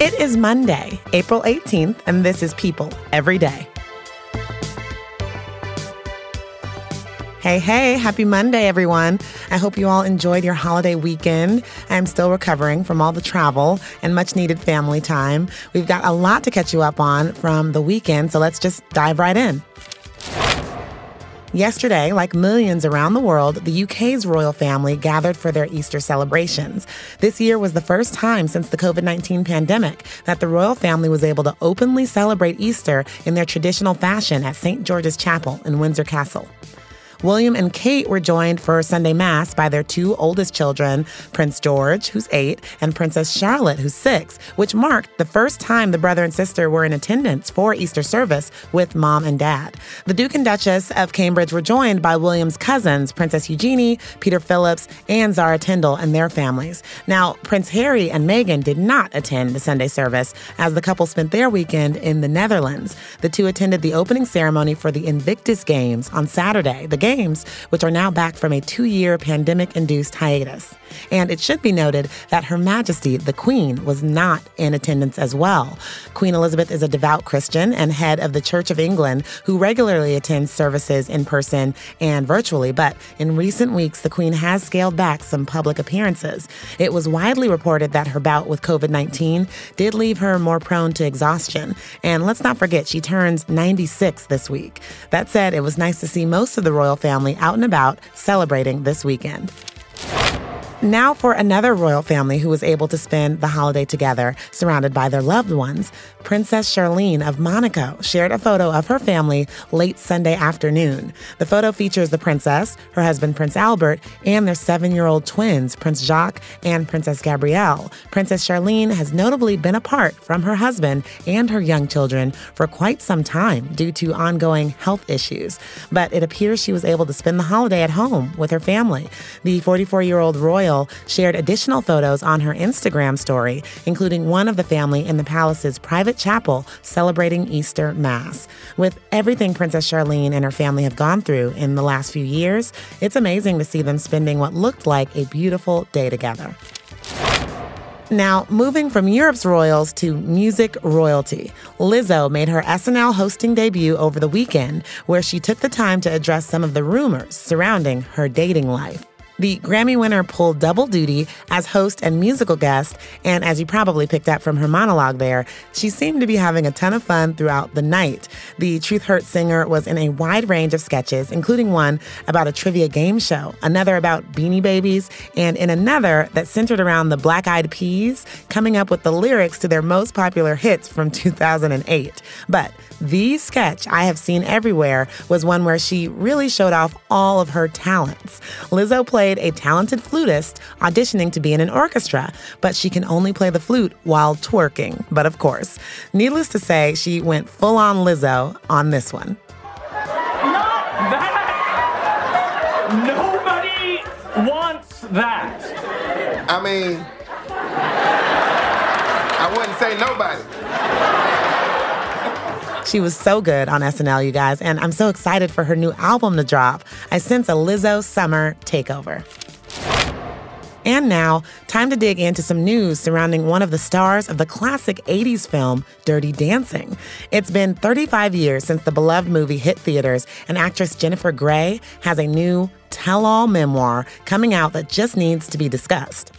It is Monday, April 18th, and this is People Every Day. Hey, hey, happy Monday, everyone. I hope you all enjoyed your holiday weekend. I'm still recovering from all the travel and much needed family time. We've got a lot to catch you up on from the weekend, so let's just dive right in. Yesterday, like millions around the world, the UK's royal family gathered for their Easter celebrations. This year was the first time since the COVID 19 pandemic that the royal family was able to openly celebrate Easter in their traditional fashion at St. George's Chapel in Windsor Castle. William and Kate were joined for Sunday Mass by their two oldest children, Prince George, who's eight, and Princess Charlotte, who's six, which marked the first time the brother and sister were in attendance for Easter service with mom and dad. The Duke and Duchess of Cambridge were joined by William's cousins, Princess Eugenie, Peter Phillips, and Zara Tindall and their families. Now, Prince Harry and Meghan did not attend the Sunday service as the couple spent their weekend in the Netherlands. The two attended the opening ceremony for the Invictus Games on Saturday. The Games, which are now back from a two year pandemic induced hiatus. And it should be noted that Her Majesty, the Queen, was not in attendance as well. Queen Elizabeth is a devout Christian and head of the Church of England who regularly attends services in person and virtually. But in recent weeks, the Queen has scaled back some public appearances. It was widely reported that her bout with COVID 19 did leave her more prone to exhaustion. And let's not forget, she turns 96 this week. That said, it was nice to see most of the royal family out and about celebrating this weekend. Now, for another royal family who was able to spend the holiday together, surrounded by their loved ones, Princess Charlene of Monaco shared a photo of her family late Sunday afternoon. The photo features the princess, her husband Prince Albert, and their seven year old twins, Prince Jacques and Princess Gabrielle. Princess Charlene has notably been apart from her husband and her young children for quite some time due to ongoing health issues. But it appears she was able to spend the holiday at home with her family. The 44 year old royal shared additional photos on her Instagram story, including one of the family in the palace's private chapel celebrating Easter Mass. With everything Princess Charlene and her family have gone through in the last few years, it's amazing to see them spending what looked like a beautiful day together. Now, moving from Europe's royals to music royalty, Lizzo made her SNL hosting debut over the weekend, where she took the time to address some of the rumors surrounding her dating life. The Grammy winner pulled double duty as host and musical guest, and as you probably picked up from her monologue there, she seemed to be having a ton of fun throughout the night. The Truth Hurts singer was in a wide range of sketches, including one about a trivia game show, another about beanie babies, and in another that centered around the Black Eyed Peas coming up with the lyrics to their most popular hits from 2008. But the sketch I have seen everywhere was one where she really showed off all of her talents. Lizzo played a talented flutist auditioning to be in an orchestra, but she can only play the flute while twerking. But of course, needless to say, she went full on Lizzo on this one. Not that! Nobody wants that. I mean, I wouldn't say nobody. She was so good on SNL, you guys, and I'm so excited for her new album to drop. I sense a Lizzo summer takeover. And now, time to dig into some news surrounding one of the stars of the classic 80s film, Dirty Dancing. It's been 35 years since the beloved movie hit theaters, and actress Jennifer Grey has a new tell all memoir coming out that just needs to be discussed.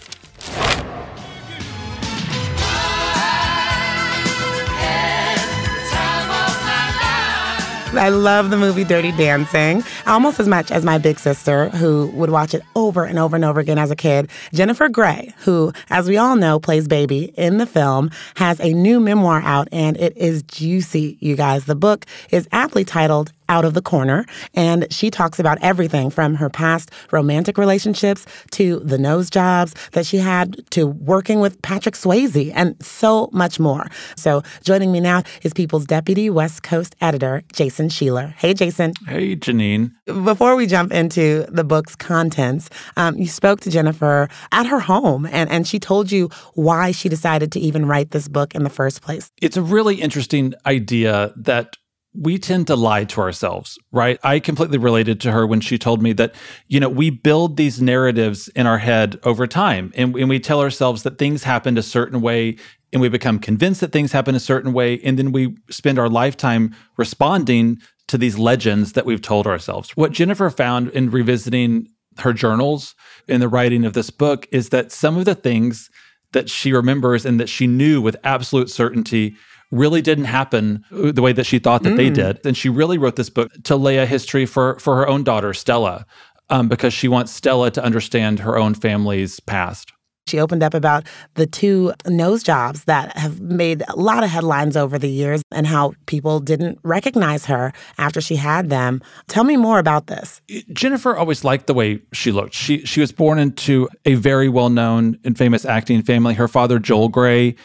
I love the movie Dirty Dancing almost as much as my big sister, who would watch it over and over and over again as a kid. Jennifer Grey, who, as we all know, plays Baby in the film, has a new memoir out and it is juicy, you guys. The book is aptly titled Out of the Corner. And she talks about everything from her past romantic relationships to the nose jobs that she had to working with Patrick Swayze and so much more. So joining me now is People's Deputy West Coast Editor, Jason Sheeler. Hey, Jason. Hey, Janine. Before we jump into the book's contents, um, you spoke to Jennifer at her home and, and she told you why she decided to even write this book in the first place. It's a really interesting idea that we tend to lie to ourselves, right? I completely related to her when she told me that, you know, we build these narratives in our head over time and, and we tell ourselves that things happened a certain way and we become convinced that things happen a certain way. And then we spend our lifetime responding to these legends that we've told ourselves. What Jennifer found in revisiting her journals in the writing of this book is that some of the things that she remembers and that she knew with absolute certainty really didn't happen the way that she thought that mm. they did. And she really wrote this book to lay a history for for her own daughter, Stella, um, because she wants Stella to understand her own family's past. She opened up about the two nose jobs that have made a lot of headlines over the years and how people didn't recognize her after she had them. Tell me more about this. Jennifer always liked the way she looked. She she was born into a very well-known and famous acting family. Her father Joel Grey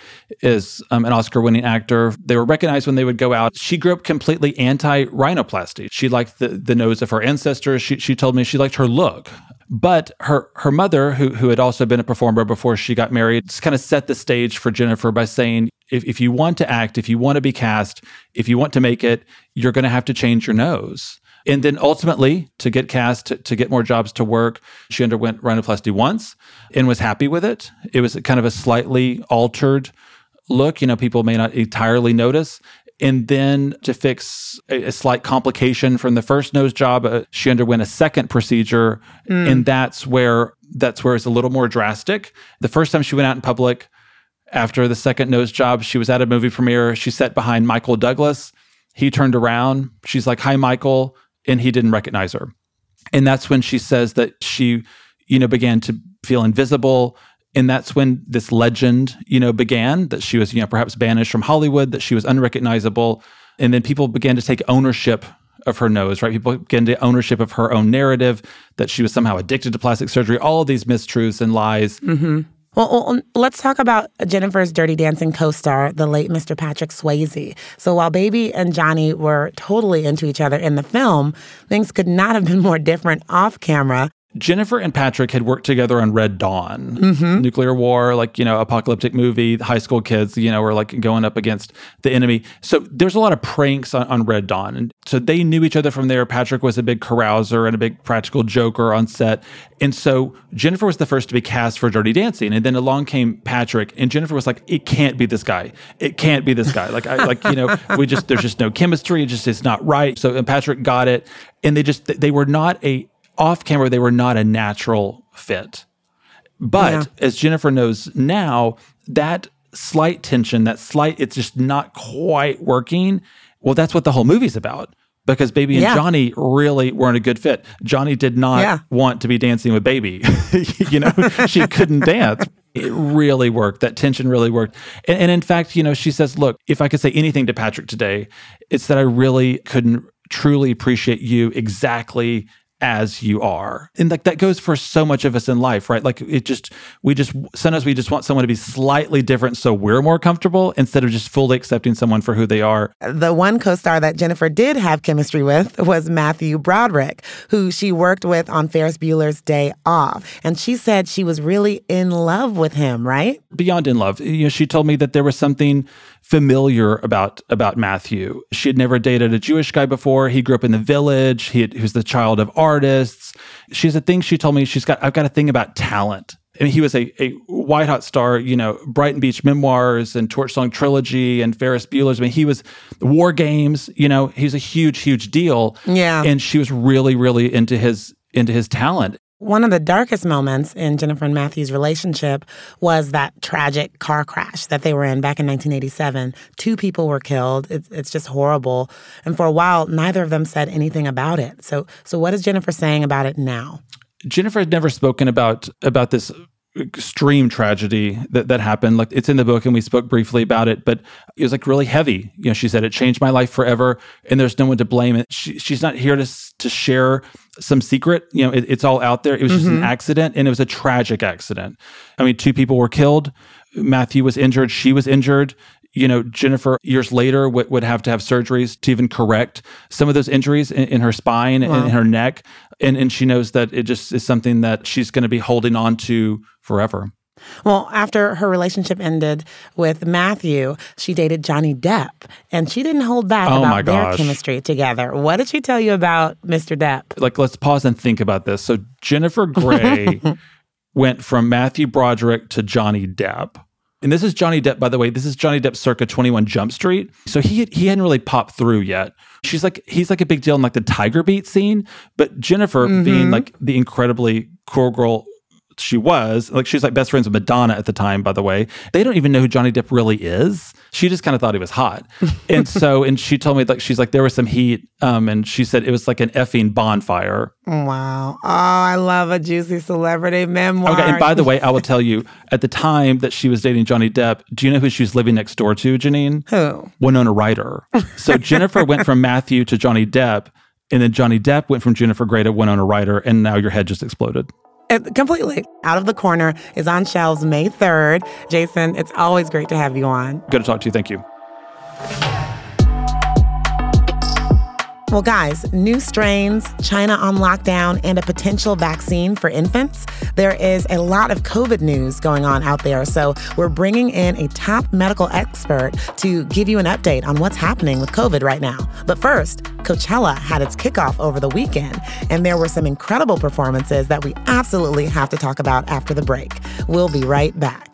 is um, an Oscar-winning actor. They were recognized when they would go out. She grew up completely anti-rhinoplasty. She liked the, the nose of her ancestors. She, she told me she liked her look. But her her mother, who who had also been a performer before she got married, kind of set the stage for Jennifer by saying, if, if you want to act, if you want to be cast, if you want to make it, you're going to have to change your nose. And then ultimately, to get cast, to, to, get more jobs to work, she underwent rhinoplasty once and was happy with it. It was kind of a slightly altered look. You know, people may not entirely notice. And then to fix a, a, slight complication from the first nose job, uh, she underwent a second procedure, mm. and that's where that's where it's a little more drastic. The first time she went out in public after the second nose job, she was at a movie premiere. She sat behind Michael Douglas. He turned around. She's like, "Hi, Michael," and he didn't recognize her. And that's when she says that she, you know, began to feel invisible and that's when this legend you know began that she was you know perhaps banished from hollywood that she was unrecognizable and then people began to take ownership of her nose right people began to ownership of her own narrative that she was somehow addicted to plastic surgery all of these mistruths and lies mm-hmm. Well, well, let's talk about Jennifer's Dirty Dancing co star, the late Mr. Patrick Swayze. So while Baby and Johnny were totally into each other in the film, things could not have been more different off camera. Jennifer and Patrick had worked together on Red Dawn, mm-hmm. nuclear war, like, you know, apocalyptic movie. High school kids, you know, were like going up against the enemy. So there's a lot of pranks on, on Red Dawn. And so they knew each other from there. Patrick was a big carouser and a big practical joker on set. And so Jennifer was the first to be cast for Dirty Dancing. And then along came Patrick, and Jennifer was like, it can't be this guy. It can't be this guy. Like, I, like, you know, we just, there's just no chemistry. It just, it's not right. So and Patrick got it. And they just, they were not a, off camera, they were not a natural fit. But yeah. as Jennifer knows now, that slight tension, that slight, it's just not quite working. Well, that's what the whole movie's about because Baby and yeah. Johnny really weren't a good fit. Johnny did not yeah. want to be dancing with Baby. you know, she couldn't dance. It really worked. That tension really worked. And, and, in fact, you know, she says, look, if I could say anything to Patrick today, it's that I really couldn't truly appreciate you exactly as you are. And like that goes for so much of us in life, right? Like it just we just sometimes we just want someone to be slightly different so we're more comfortable instead of just fully accepting someone for who they are. The one co-star that Jennifer did have chemistry with was Matthew Broderick, who she worked with on Ferris Bueller's Day Off. And she said she was really in love with him, right? Beyond in love. You know, she told me that there was something familiar about about Matthew. She had never dated a Jewish guy before. He grew up in the village. He, had, he was the child of artists. She's a thing. She told me she's got. I've got a thing about talent. I mean, he was a, a white hot star, you know, Brighton Beach Memoirs and Torch Song Trilogy and Ferris Bueller's. I mean, he was War Games, you know, he's a huge, huge deal. Yeah. And she was really, really into his into his talent. One of the darkest moments in Jennifer and Matthew's relationship was that tragic car crash that they were in back in 1987. Two people were killed. It's, it's just horrible. And for a while, neither of them said anything about it. So, so what is Jennifer saying about it now? Jennifer had never spoken about about this extreme tragedy that, that happened. Like it's in the book and we spoke briefly about it, but it was like really heavy. You know, she said it changed my life forever and there's no one to blame it. She, she's not here to, to share some secret. You know, it, it's all out there. It was just an mm-hmm. accident and it was a tragic accident. I mean, two people were killed. Matthew was injured. She was injured. You know, Jennifer years later would, would have to have surgeries to even correct some of those injuries in, in her spine and in her neck. And, and she knows that it just is something that she's going to be holding on to forever. Well, after her relationship ended with Matthew, she dated Johnny Depp, and she didn't hold back Oh about their chemistry together. What did she tell you about Mr. Depp? like let's pause and think about this. So Jennifer Grey went from Matthew Broderick to Johnny Depp. And this is Johnny Depp, by the way. This is Johnny Depp circa 21 Jump Street. So he he hadn't really popped through yet. She's like he's like a big deal in like the Tiger Beat scene, but Jennifer mm-hmm. being like the incredibly cool girl she was, like she's like best friends with Madonna at the time, by the way. They don't even know who Johnny Depp really is. She just kind of thought he was hot. and so and she told me like she's like there was some heat um and she said it was like an effing bonfire. Wow. Oh, I love a juicy celebrity memoir. Okay, and by the way, I will tell you, at the time that she was dating Johnny Depp, do you know who she was living next door to, Janine? Who? Winona Ryder. So Jennifer went from Matthew to Johnny Depp, and then Johnny Depp went from Jennifer Grey to Winona Ryder, and now your head just exploded. Completely. Out of the Corner is on shelves May 3rd. Jason, it's always great to have you on. Good to talk to you. Thank you. Well, guys, new strains, China on lockdown, and a potential vaccine for infants. There is a lot of COVID news going on out there. So, we're bringing in a top medical expert to give you an update on what's happening with COVID right now. But first, Coachella had its kickoff over the weekend, and there were some incredible performances that we absolutely have to talk about after the break. We'll be right back.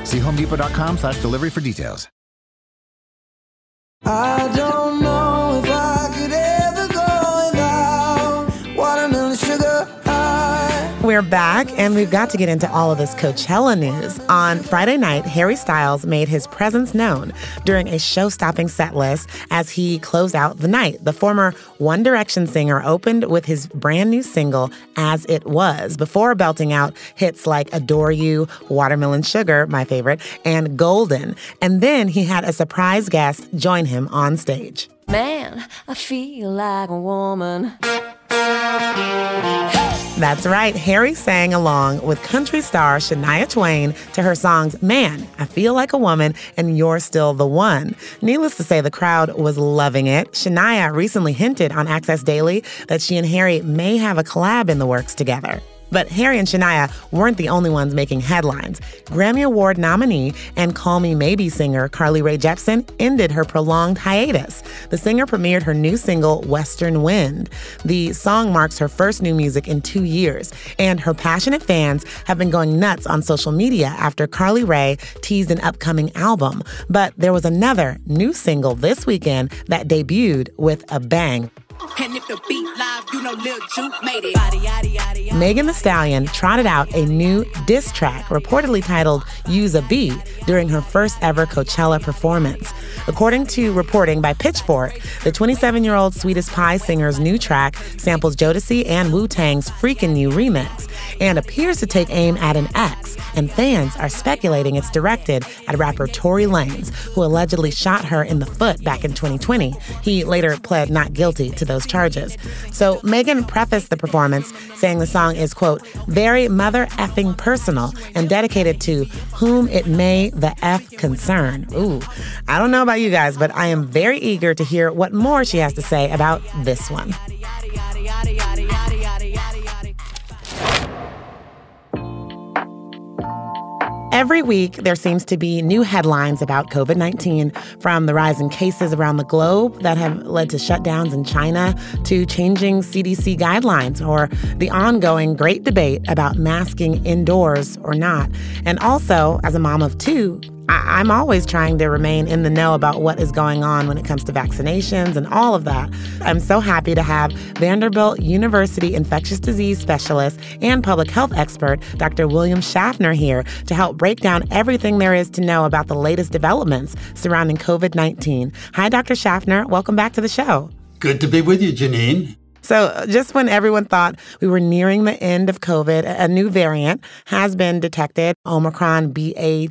See homedepot.com slash delivery for details. I don't know We're back, and we've got to get into all of this Coachella news. On Friday night, Harry Styles made his presence known during a show stopping set list as he closed out the night. The former One Direction singer opened with his brand new single, As It Was, before belting out hits like Adore You, Watermelon Sugar, my favorite, and Golden. And then he had a surprise guest join him on stage. Man, I feel like a woman. That's right. Harry sang along with country star Shania Twain to her songs Man, I Feel Like a Woman, and You're Still the One. Needless to say, the crowd was loving it. Shania recently hinted on Access Daily that she and Harry may have a collab in the works together. But Harry and Shania weren't the only ones making headlines. Grammy Award nominee and Call Me Maybe singer Carly Rae Jepsen ended her prolonged hiatus. The singer premiered her new single, Western Wind. The song marks her first new music in two years, and her passionate fans have been going nuts on social media after Carly Rae teased an upcoming album. But there was another new single this weekend that debuted with a bang. And if the beat live, you know Lil Juke made it. Body, yaddy, yaddy, yaddy. Megan Thee Stallion trotted out a new diss track reportedly titled Use a Bee during her first ever Coachella performance. According to reporting by Pitchfork, the 27 year old Sweetest Pie singer's new track samples Jodeci and Wu Tang's Freek'n You remix and appears to take aim at an ex, and fans are speculating it's directed at rapper Tory Lanez, who allegedly shot her in the foot back in 2020. He later pled not guilty to those charges. So Megan prefaced the performance saying the song is, quote, very mother effing personal and dedicated to whom it may the F concern. Ooh, I don't know about you guys, but I am very eager to hear what more she has to say about this one. Every week, there seems to be new headlines about COVID 19, from the rise in cases around the globe that have led to shutdowns in China to changing CDC guidelines or the ongoing great debate about masking indoors or not. And also, as a mom of two, I- am always trying to remain in the know about what is going on when it comes to vaccinations and all of that. I'm so happy to have Vanderbilt University infectious disease specialist and public health expert, Dr. William Schaffner, here to help break down everything there is to know about the latest developments surrounding COVID 19. Hi, Dr. Schaffner. Welcome back to the show. Good to be with you, Janine. So, just when everyone thought we were nearing the end of COVID, a new variant has been detected, Omicron BA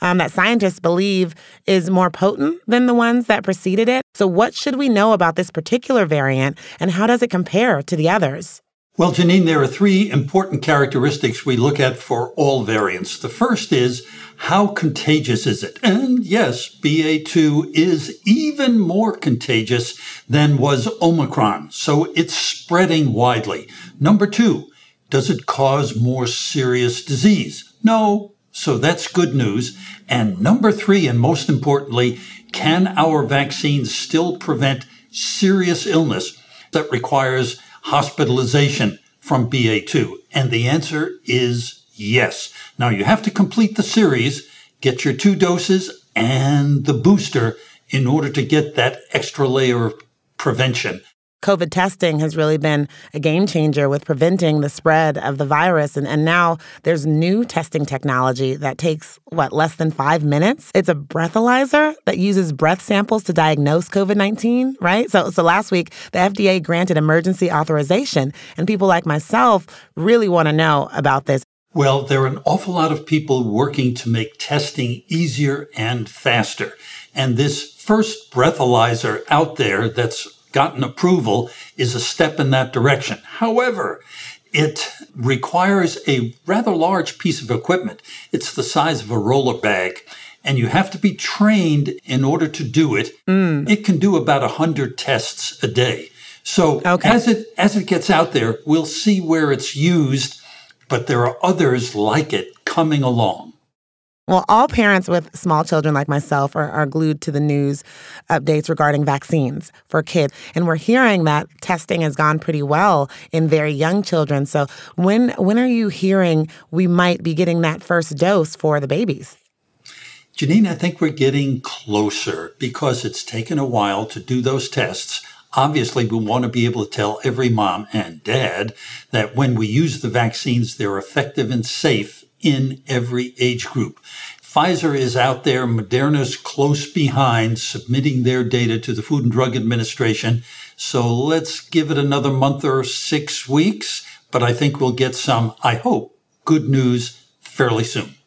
um, that scientists believe is more potent than the ones that preceded it. So, what should we know about this particular variant and how does it compare to the others? Well, Janine, there are three important characteristics we look at for all variants. The first is how contagious is it? And yes, BA2 is even more contagious than was Omicron, so it's spreading widely. Number two, does it cause more serious disease? No, so that's good news. And number three, and most importantly, can our vaccines still prevent serious illness that requires hospitalization from BA2? And the answer is yes. Now you have to complete the series, get your two doses and the booster in order to get that extra layer of prevention. COVID testing has really been a game changer with preventing the spread of the virus. And, and now there's new testing technology that takes, what, less than five minutes? It's a breathalyzer that uses breath samples to diagnose COVID 19, right? So, so last week, the FDA granted emergency authorization, and people like myself really want to know about this. Well, there are an awful lot of people working to make testing easier and faster. And this first breathalyzer out there that's gotten approval is a step in that direction. However, it requires a rather large piece of equipment. It's the size of a roller bag, and you have to be trained in order to do it. Mm. It can do about 100 tests a day. So okay. as it as it gets out there, we'll see where it's used, but there are others like it coming along. Well, all parents with small children like myself are, are glued to the news updates regarding vaccines for kids. And we're hearing that testing has gone pretty well in very young children. So when when are you hearing we might be getting that first dose for the babies? Janine, I think we're getting closer because it's taken a while to do those tests. Obviously, we want to be able to tell every mom and dad that when we use the vaccines, they're effective and safe in every age group. Pfizer is out there, Moderna's close behind, submitting their data to the Food and Drug Administration. So let's give it another month or six weeks, but I think we'll get some, I hope, good news fairly soon.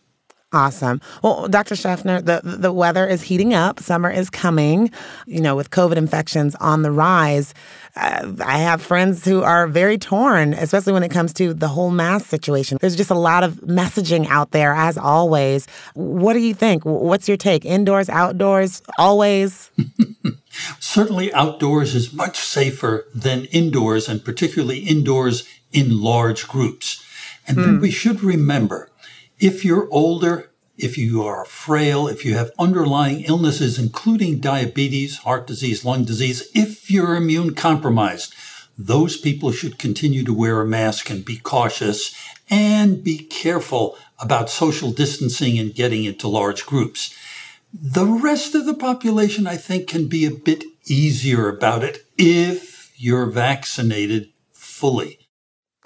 Awesome. Well, Dr. Schaffner, the, the weather is heating up. Summer is coming, you know, with COVID infections on the rise. Uh, I have friends who are very torn, especially when it comes to the whole mask situation. There's just a lot of messaging out there, as always. What do you think? What's your take? Indoors, outdoors, always? Certainly, outdoors is much safer than indoors, and particularly indoors in large groups. And then hmm. we should remember if you're older, if you are frail, if you have underlying illnesses, including diabetes, heart disease, lung disease, if you're immune compromised, those people should continue to wear a mask and be cautious and be careful about social distancing and getting into large groups. The rest of the population, I think, can be a bit easier about it if you're vaccinated fully.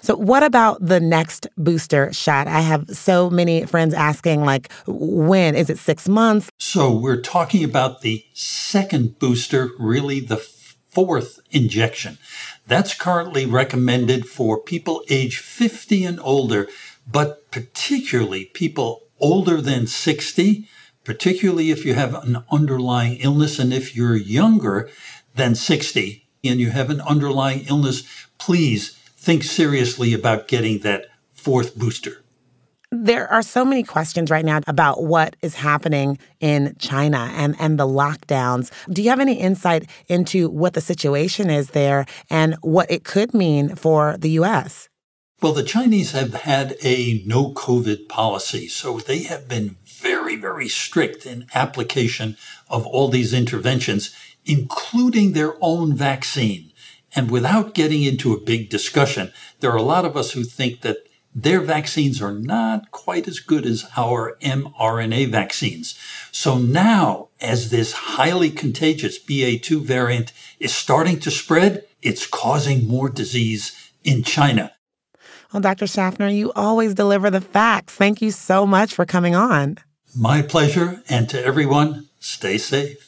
So, what about the next booster shot? I have so many friends asking, like, when? Is it six months? So, we're talking about the second booster, really the fourth injection. That's currently recommended for people age 50 and older, but particularly people older than 60, particularly if you have an underlying illness. And if you're younger than 60 and you have an underlying illness, please think seriously about getting that fourth booster. There are so many questions right now about what is happening in China and, and the lockdowns. Do you have any insight into what the situation is there and what it could mean for the U.S.? Well, the Chinese have had a no COVID policy, so they have been very, very strict in application of all these interventions, including their own vaccine. And without getting into a big discussion, there are a lot of us who think that their vaccines are not quite as good as our mRNA vaccines. So now, as this highly contagious BA2 variant is starting to spread, it's causing more disease in China. Well, Dr. Schaffner, you always deliver the facts. Thank you so much for coming on. My pleasure. And to everyone, stay safe.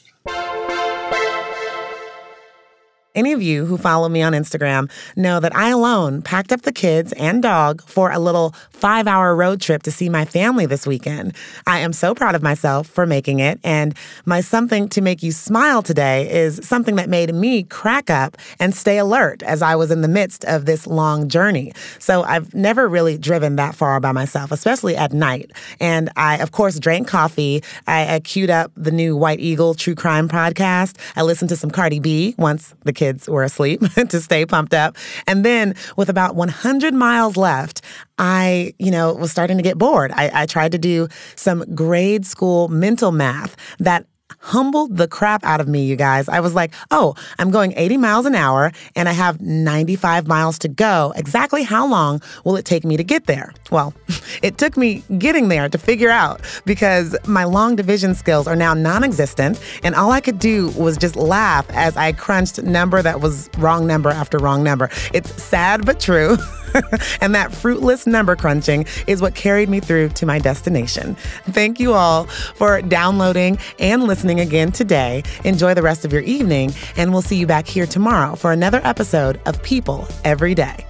Any of you who follow me on Instagram know that I alone packed up the kids and dog for a little five hour road trip to see my family this weekend. I am so proud of myself for making it. And my something to make you smile today is something that made me crack up and stay alert as I was in the midst of this long journey. So I've never really driven that far by myself, especially at night. And I, of course, drank coffee. I, I queued up the new White Eagle True Crime podcast. I listened to some Cardi B once the kids kids were asleep to stay pumped up. And then with about 100 miles left, I, you know, was starting to get bored. I, I tried to do some grade school mental math that humbled the crap out of me, you guys. I was like, oh, I'm going 80 miles an hour and I have 95 miles to go. Exactly how long will it take me to get there? Well, it took me getting there to figure out because my long division skills are now non existent. And all I could do was just laugh as I crunched number that was wrong number after wrong number. It's sad but true. and that fruitless number crunching is what carried me through to my destination. Thank you all for downloading and listening again today. Enjoy the rest of your evening, and we'll see you back here tomorrow for another episode of People Every Day.